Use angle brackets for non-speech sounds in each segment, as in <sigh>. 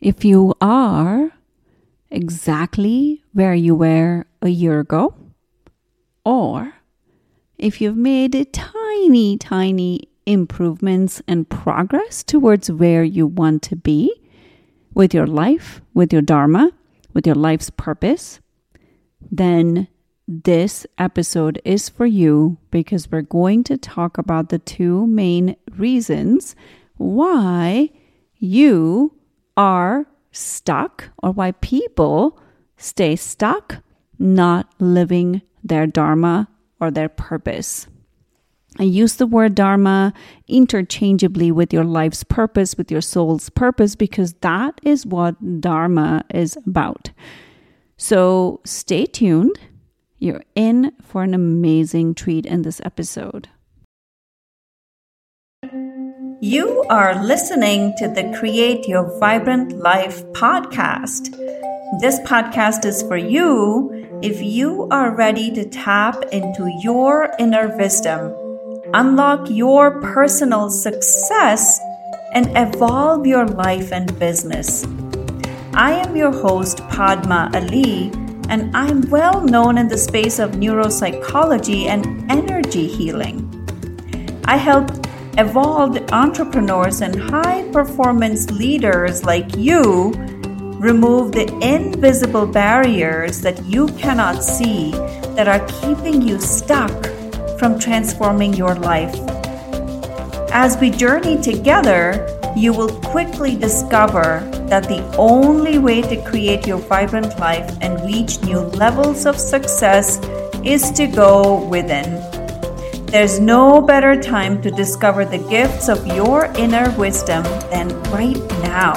If you are exactly where you were a year ago, or if you've made tiny, tiny improvements and progress towards where you want to be with your life, with your Dharma, with your life's purpose, then this episode is for you because we're going to talk about the two main reasons why you are stuck or why people stay stuck not living their dharma or their purpose. I use the word dharma interchangeably with your life's purpose, with your soul's purpose, because that is what dharma is about. So stay tuned. You're in for an amazing treat in this episode. You are listening to the Create Your Vibrant Life podcast. This podcast is for you if you are ready to tap into your inner wisdom, unlock your personal success, and evolve your life and business. I am your host, Padma Ali, and I'm well known in the space of neuropsychology and energy healing. I help evolved entrepreneurs and high performance leaders like you remove the invisible barriers that you cannot see that are keeping you stuck from transforming your life. As we journey together, you will quickly discover that the only way to create your vibrant life and reach new levels of success is to go within. There's no better time to discover the gifts of your inner wisdom than right now.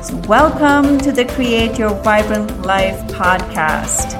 So, welcome to the Create Your Vibrant Life podcast.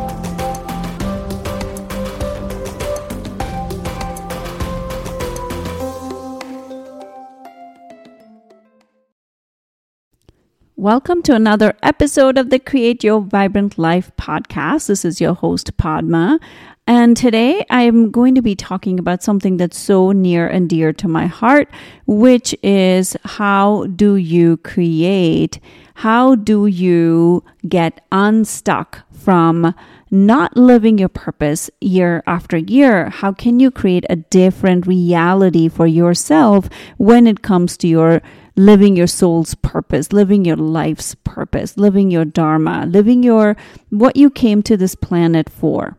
Welcome to another episode of the Create Your Vibrant Life podcast. This is your host, Padma. And today I'm going to be talking about something that's so near and dear to my heart, which is how do you create, how do you get unstuck from not living your purpose year after year? How can you create a different reality for yourself when it comes to your living your soul's purpose, living your life's purpose, living your dharma, living your what you came to this planet for?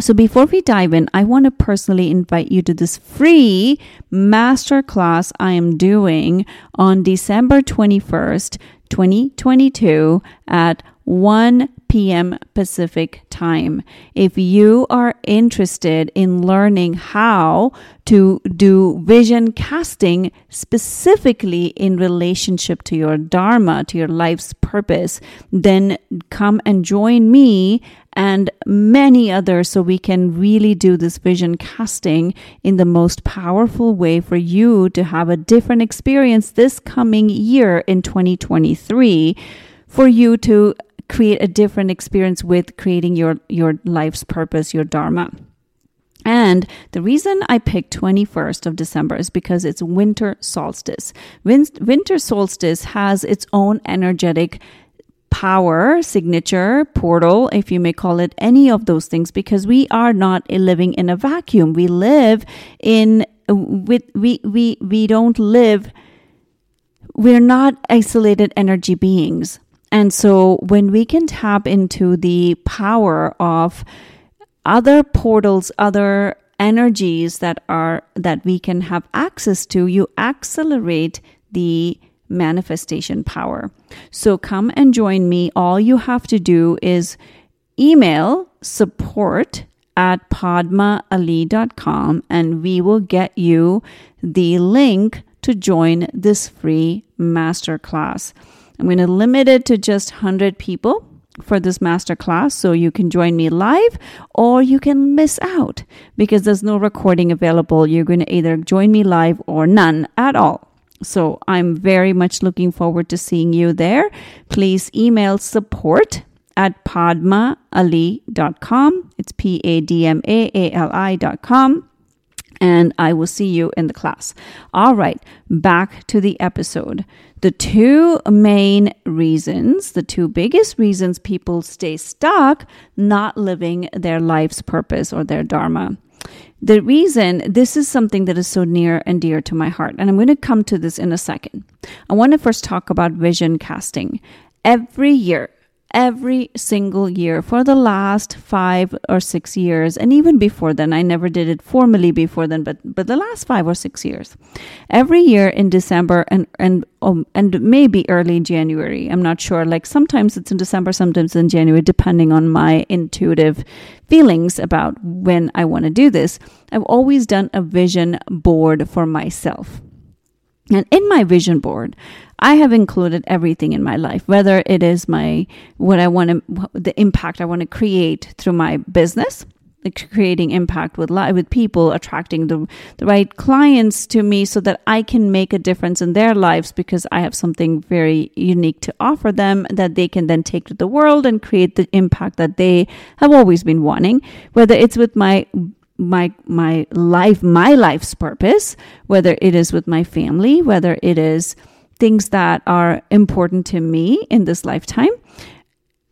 So before we dive in, I want to personally invite you to this free masterclass I am doing on December 21st, 2022 at 1 p.m. Pacific time. If you are interested in learning how to do vision casting specifically in relationship to your Dharma, to your life's purpose, then come and join me and many others so we can really do this vision casting in the most powerful way for you to have a different experience this coming year in 2023 for you to create a different experience with creating your your life's purpose your dharma and the reason I picked 21st of December is because it's winter solstice. Win- winter solstice has its own energetic power, signature, portal, if you may call it any of those things, because we are not living in a vacuum. We live in, with, we, we, we don't live, we're not isolated energy beings. And so when we can tap into the power of other portals, other energies that are, that we can have access to, you accelerate the manifestation power. So come and join me. All you have to do is email support at padmaali.com and we will get you the link to join this free masterclass. I'm going to limit it to just 100 people for this masterclass so you can join me live or you can miss out because there's no recording available. You're going to either join me live or none at all. So I'm very much looking forward to seeing you there. Please email support at padmaali.com. It's P and I will see you in the class. All right, back to the episode. The two main reasons, the two biggest reasons people stay stuck not living their life's purpose or their dharma. The reason this is something that is so near and dear to my heart, and I'm going to come to this in a second. I want to first talk about vision casting. Every year, every single year for the last five or six years and even before then i never did it formally before then but but the last five or six years. Every year in december and and um, and maybe early january i'm not sure like sometimes it's in december sometimes in january depending on my intuitive feelings about when i want to do this i've always done a vision board for myself and in my vision board, I have included everything in my life, whether it is my what I want to, the impact I want to create through my business, like creating impact with with people, attracting the the right clients to me, so that I can make a difference in their lives because I have something very unique to offer them that they can then take to the world and create the impact that they have always been wanting. Whether it's with my my my life my life's purpose whether it is with my family whether it is things that are important to me in this lifetime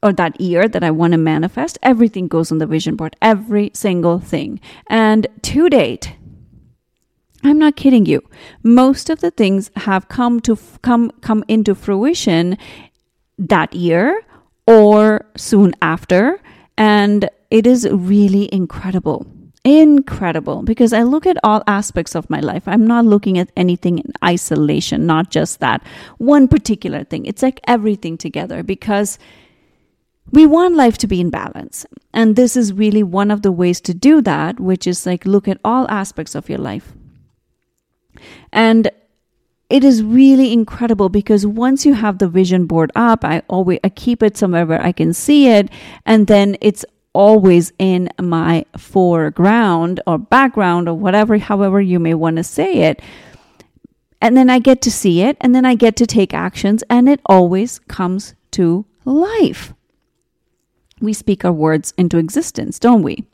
or that year that I want to manifest everything goes on the vision board every single thing. And to date I'm not kidding you most of the things have come to f- come come into fruition that year or soon after and it is really incredible incredible because I look at all aspects of my life. I'm not looking at anything in isolation, not just that one particular thing. It's like everything together because we want life to be in balance. And this is really one of the ways to do that, which is like look at all aspects of your life. And it is really incredible because once you have the vision board up, I always I keep it somewhere where I can see it, and then it's always in my foreground or background or whatever, however you may want to say it. And then I get to see it and then I get to take actions and it always comes to life. We speak our words into existence, don't we?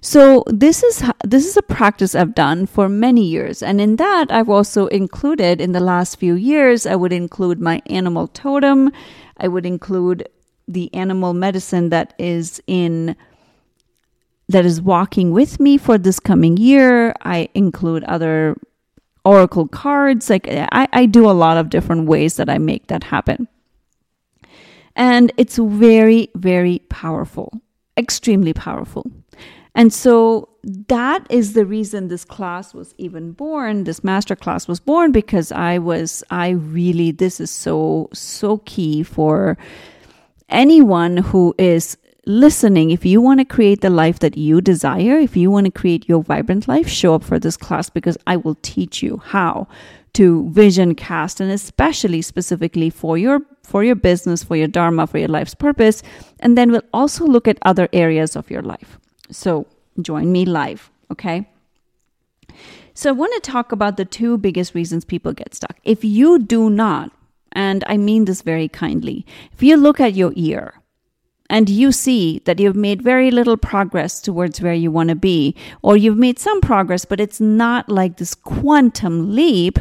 So this is this is a practice I've done for many years and in that I've also included in the last few years I would include my animal totem, I would include the animal medicine that is in that is walking with me for this coming year. I include other oracle cards. Like I, I do a lot of different ways that I make that happen. And it's very, very powerful, extremely powerful. And so that is the reason this class was even born. This master class was born because I was, I really, this is so, so key for anyone who is listening, if you want to create the life that you desire, if you want to create your vibrant life, show up for this class because I will teach you how to vision cast and especially specifically for your for your business, for your dharma, for your life's purpose, and then we'll also look at other areas of your life. So, join me live, okay? So, I want to talk about the two biggest reasons people get stuck. If you do not and I mean this very kindly. If you look at your ear and you see that you've made very little progress towards where you want to be, or you've made some progress, but it's not like this quantum leap,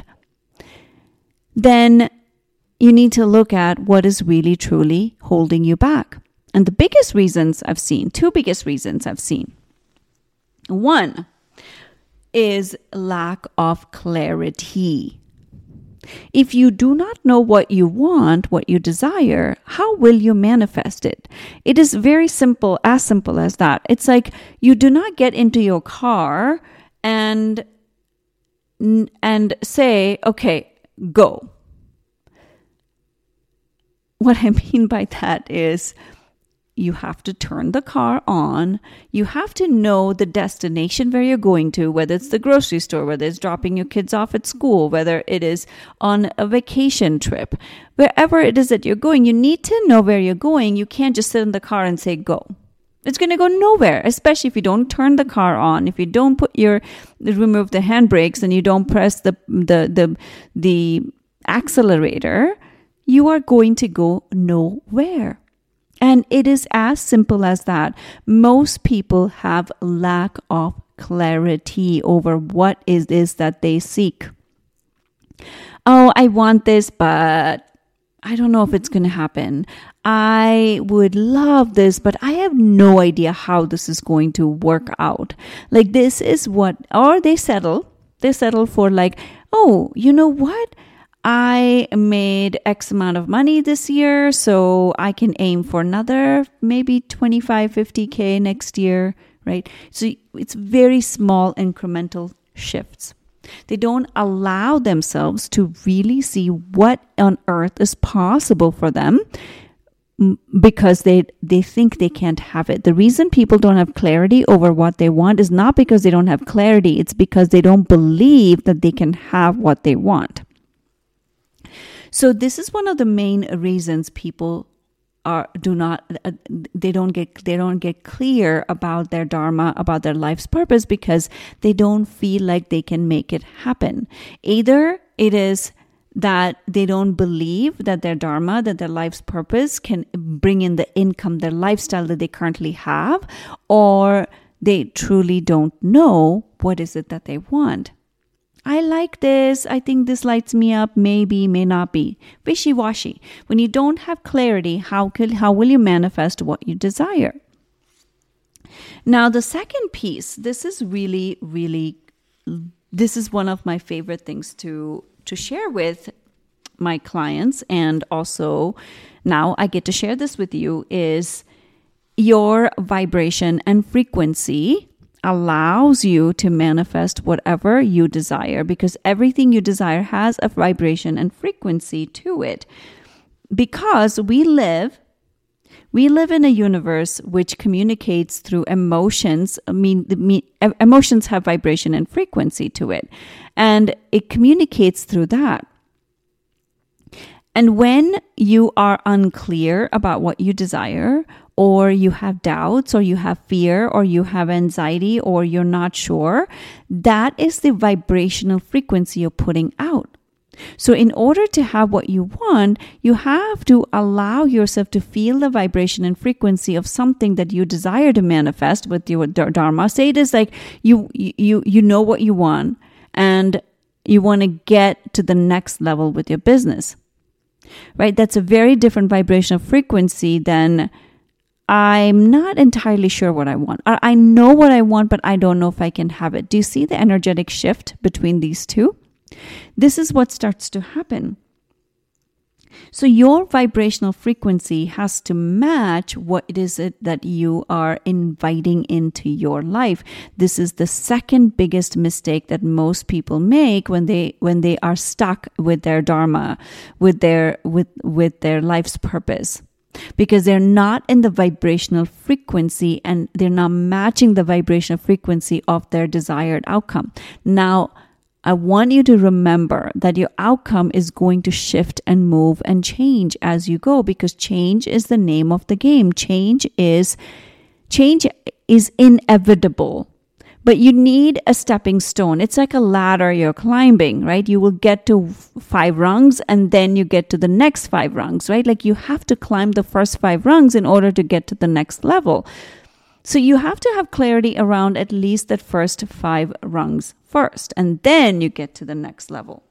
then you need to look at what is really truly holding you back. And the biggest reasons I've seen, two biggest reasons I've seen. One is lack of clarity. If you do not know what you want, what you desire, how will you manifest it? It is very simple, as simple as that. It's like you do not get into your car and and say, "Okay, go." What I <laughs> mean by that is you have to turn the car on. You have to know the destination where you're going to, whether it's the grocery store, whether it's dropping your kids off at school, whether it is on a vacation trip, wherever it is that you're going, you need to know where you're going. You can't just sit in the car and say, go. It's going to go nowhere, especially if you don't turn the car on, if you don't put your, remove the handbrakes and you don't press the, the, the, the accelerator, you are going to go nowhere. And it is as simple as that. Most people have lack of clarity over what is this that they seek. Oh, I want this, but I don't know if it's going to happen. I would love this, but I have no idea how this is going to work out. Like, this is what, or they settle, they settle for, like, oh, you know what? I made X amount of money this year, so I can aim for another maybe 25, 50K next year, right? So it's very small incremental shifts. They don't allow themselves to really see what on earth is possible for them because they they think they can't have it. The reason people don't have clarity over what they want is not because they don't have clarity, it's because they don't believe that they can have what they want. So this is one of the main reasons people are do not uh, they don't get they don't get clear about their dharma about their life's purpose because they don't feel like they can make it happen. Either it is that they don't believe that their dharma, that their life's purpose can bring in the income, their lifestyle that they currently have, or they truly don't know what is it that they want. I like this. I think this lights me up. Maybe, may not be. Wishy washy. When you don't have clarity, how, could, how will you manifest what you desire? Now, the second piece, this is really, really, this is one of my favorite things to, to share with my clients. And also now I get to share this with you is your vibration and frequency allows you to manifest whatever you desire because everything you desire has a vibration and frequency to it. Because we live we live in a universe which communicates through emotions. I mean, emotions have vibration and frequency to it, and it communicates through that. And when you are unclear about what you desire, or you have doubts, or you have fear, or you have anxiety, or you're not sure, that is the vibrational frequency you're putting out. So, in order to have what you want, you have to allow yourself to feel the vibration and frequency of something that you desire to manifest with your dharma. Say it is like you you you know what you want, and you want to get to the next level with your business right? That's a very different vibrational frequency than I'm not entirely sure what I want. I know what I want, but I don't know if I can have it. Do you see the energetic shift between these two? This is what starts to happen. So your vibrational frequency has to match what it is that you are inviting into your life. This is the second biggest mistake that most people make when they when they are stuck with their dharma, with their with with their life's purpose because they're not in the vibrational frequency and they're not matching the vibrational frequency of their desired outcome. Now, I want you to remember that your outcome is going to shift and move and change as you go because change is the name of the game. Change is change is inevitable. But you need a stepping stone. It's like a ladder you're climbing, right? You will get to five rungs and then you get to the next five rungs, right? Like you have to climb the first five rungs in order to get to the next level. So you have to have clarity around at least that first five rungs first, and then you get to the next level.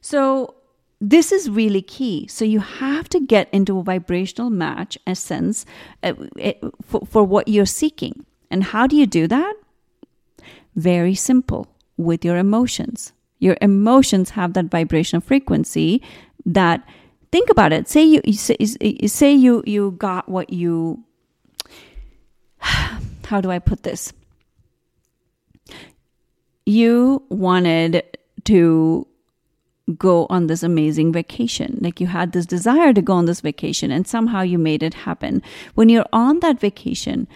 So this is really key. So you have to get into a vibrational match, essence, uh, for, for what you're seeking. And how do you do that? Very simple with your emotions. Your emotions have that vibrational frequency that think about it. Say you say, say you you got what you how do I put this? You wanted to go on this amazing vacation. Like you had this desire to go on this vacation and somehow you made it happen. When you're on that vacation,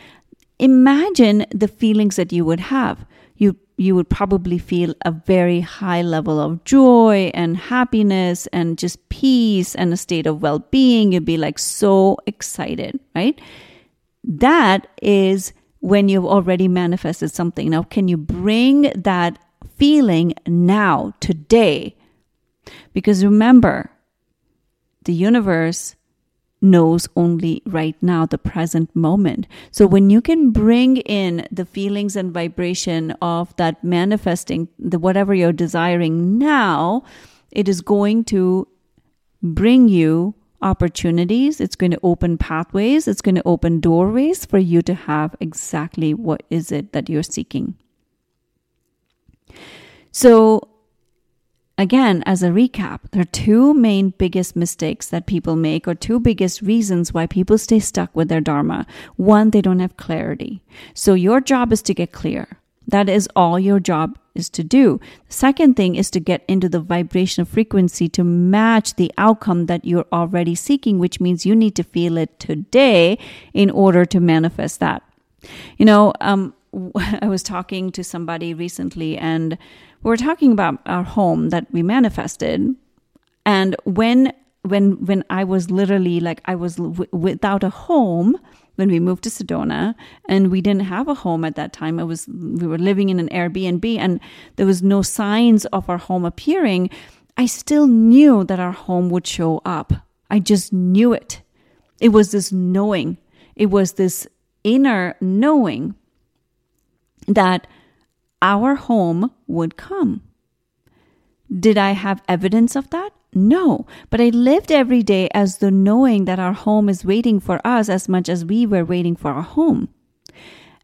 imagine the feelings that you would have. You you would probably feel a very high level of joy and happiness and just peace and a state of well-being. You'd be like so excited, right? That is when you've already manifested something. Now, can you bring that feeling now, today? Because remember, the universe knows only right now, the present moment. So when you can bring in the feelings and vibration of that manifesting the whatever you're desiring now, it is going to bring you opportunities. It's going to open pathways. It's going to open doorways for you to have exactly what is it that you're seeking. So Again, as a recap, there are two main biggest mistakes that people make, or two biggest reasons why people stay stuck with their Dharma. One, they don't have clarity. So your job is to get clear. That is all your job is to do. Second thing is to get into the vibrational frequency to match the outcome that you're already seeking, which means you need to feel it today in order to manifest that. You know, um, <laughs> I was talking to somebody recently and we were talking about our home that we manifested. And when when when I was literally like I was w- without a home when we moved to Sedona and we didn't have a home at that time. It was we were living in an Airbnb and there was no signs of our home appearing. I still knew that our home would show up. I just knew it. It was this knowing. It was this inner knowing that our home would come. Did I have evidence of that? No, but I lived every day as though knowing that our home is waiting for us as much as we were waiting for our home.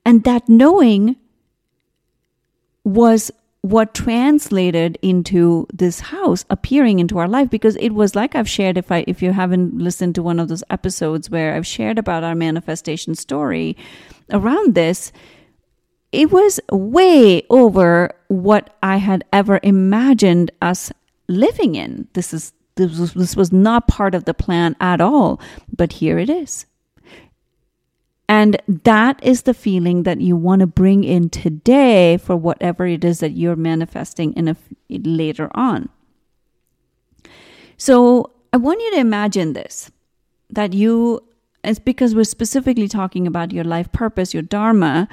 And that knowing was what translated into this house appearing into our life because it was like I've shared if I if you haven't listened to one of those episodes where I've shared about our manifestation story around this it was way over what I had ever imagined us living in. This is this was, this was not part of the plan at all, but here it is. And that is the feeling that you want to bring in today for whatever it is that you're manifesting in a later on. So I want you to imagine this that you, it's because we're specifically talking about your life purpose, your dharma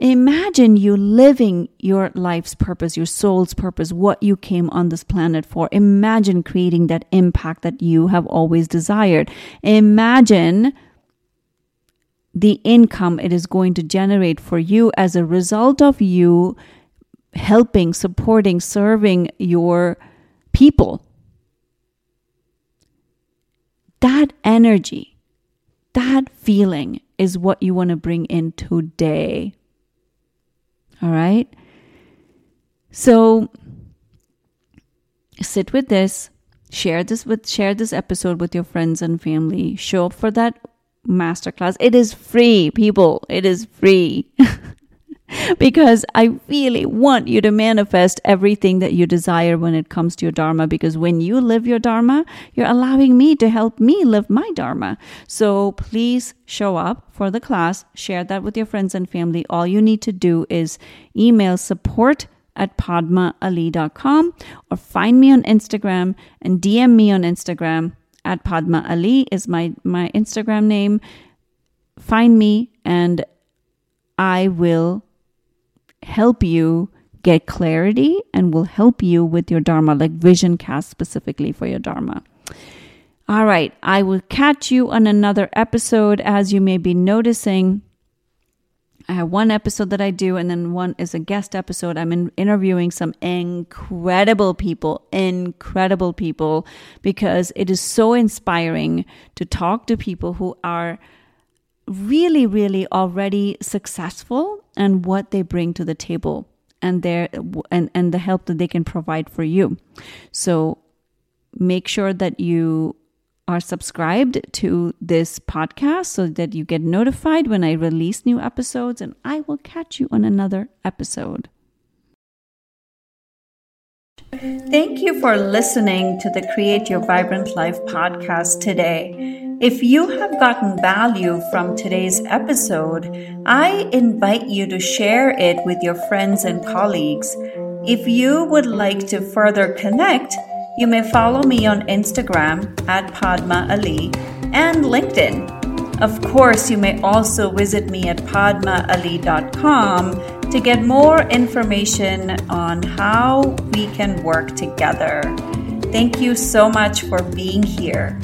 Imagine you living your life's purpose, your soul's purpose, what you came on this planet for. Imagine creating that impact that you have always desired. Imagine the income it is going to generate for you as a result of you helping, supporting, serving your people. That energy, that feeling is what you want to bring in today. All right. So sit with this, share this with share this episode with your friends and family. Show up for that masterclass. It is free, people. It is free. <laughs> <laughs> because I really want you to manifest everything that you desire when it comes to your Dharma. Because when you live your Dharma, you're allowing me to help me live my Dharma. So please show up for the class, share that with your friends and family. All you need to do is email support at padmaali.com or find me on Instagram and DM me on Instagram at Padma Ali is my, my Instagram name. Find me and I will help you get clarity and will help you with your Dharma, like vision cast specifically for your Dharma. All right, I will catch you on another episode. As you may be noticing, I have one episode that I do, and then one is a guest episode. I'm in, interviewing some incredible people, incredible people, because it is so inspiring to talk to people who are really, really already successful and what they bring to the table and their and, and the help that they can provide for you. So make sure that you are subscribed to this podcast so that you get notified when I release new episodes and I will catch you on another episode. Thank you for listening to the Create Your Vibrant Life podcast today. If you have gotten value from today's episode, I invite you to share it with your friends and colleagues. If you would like to further connect, you may follow me on Instagram at Padma Ali and LinkedIn. Of course, you may also visit me at padmaali.com to get more information on how we can work together. Thank you so much for being here.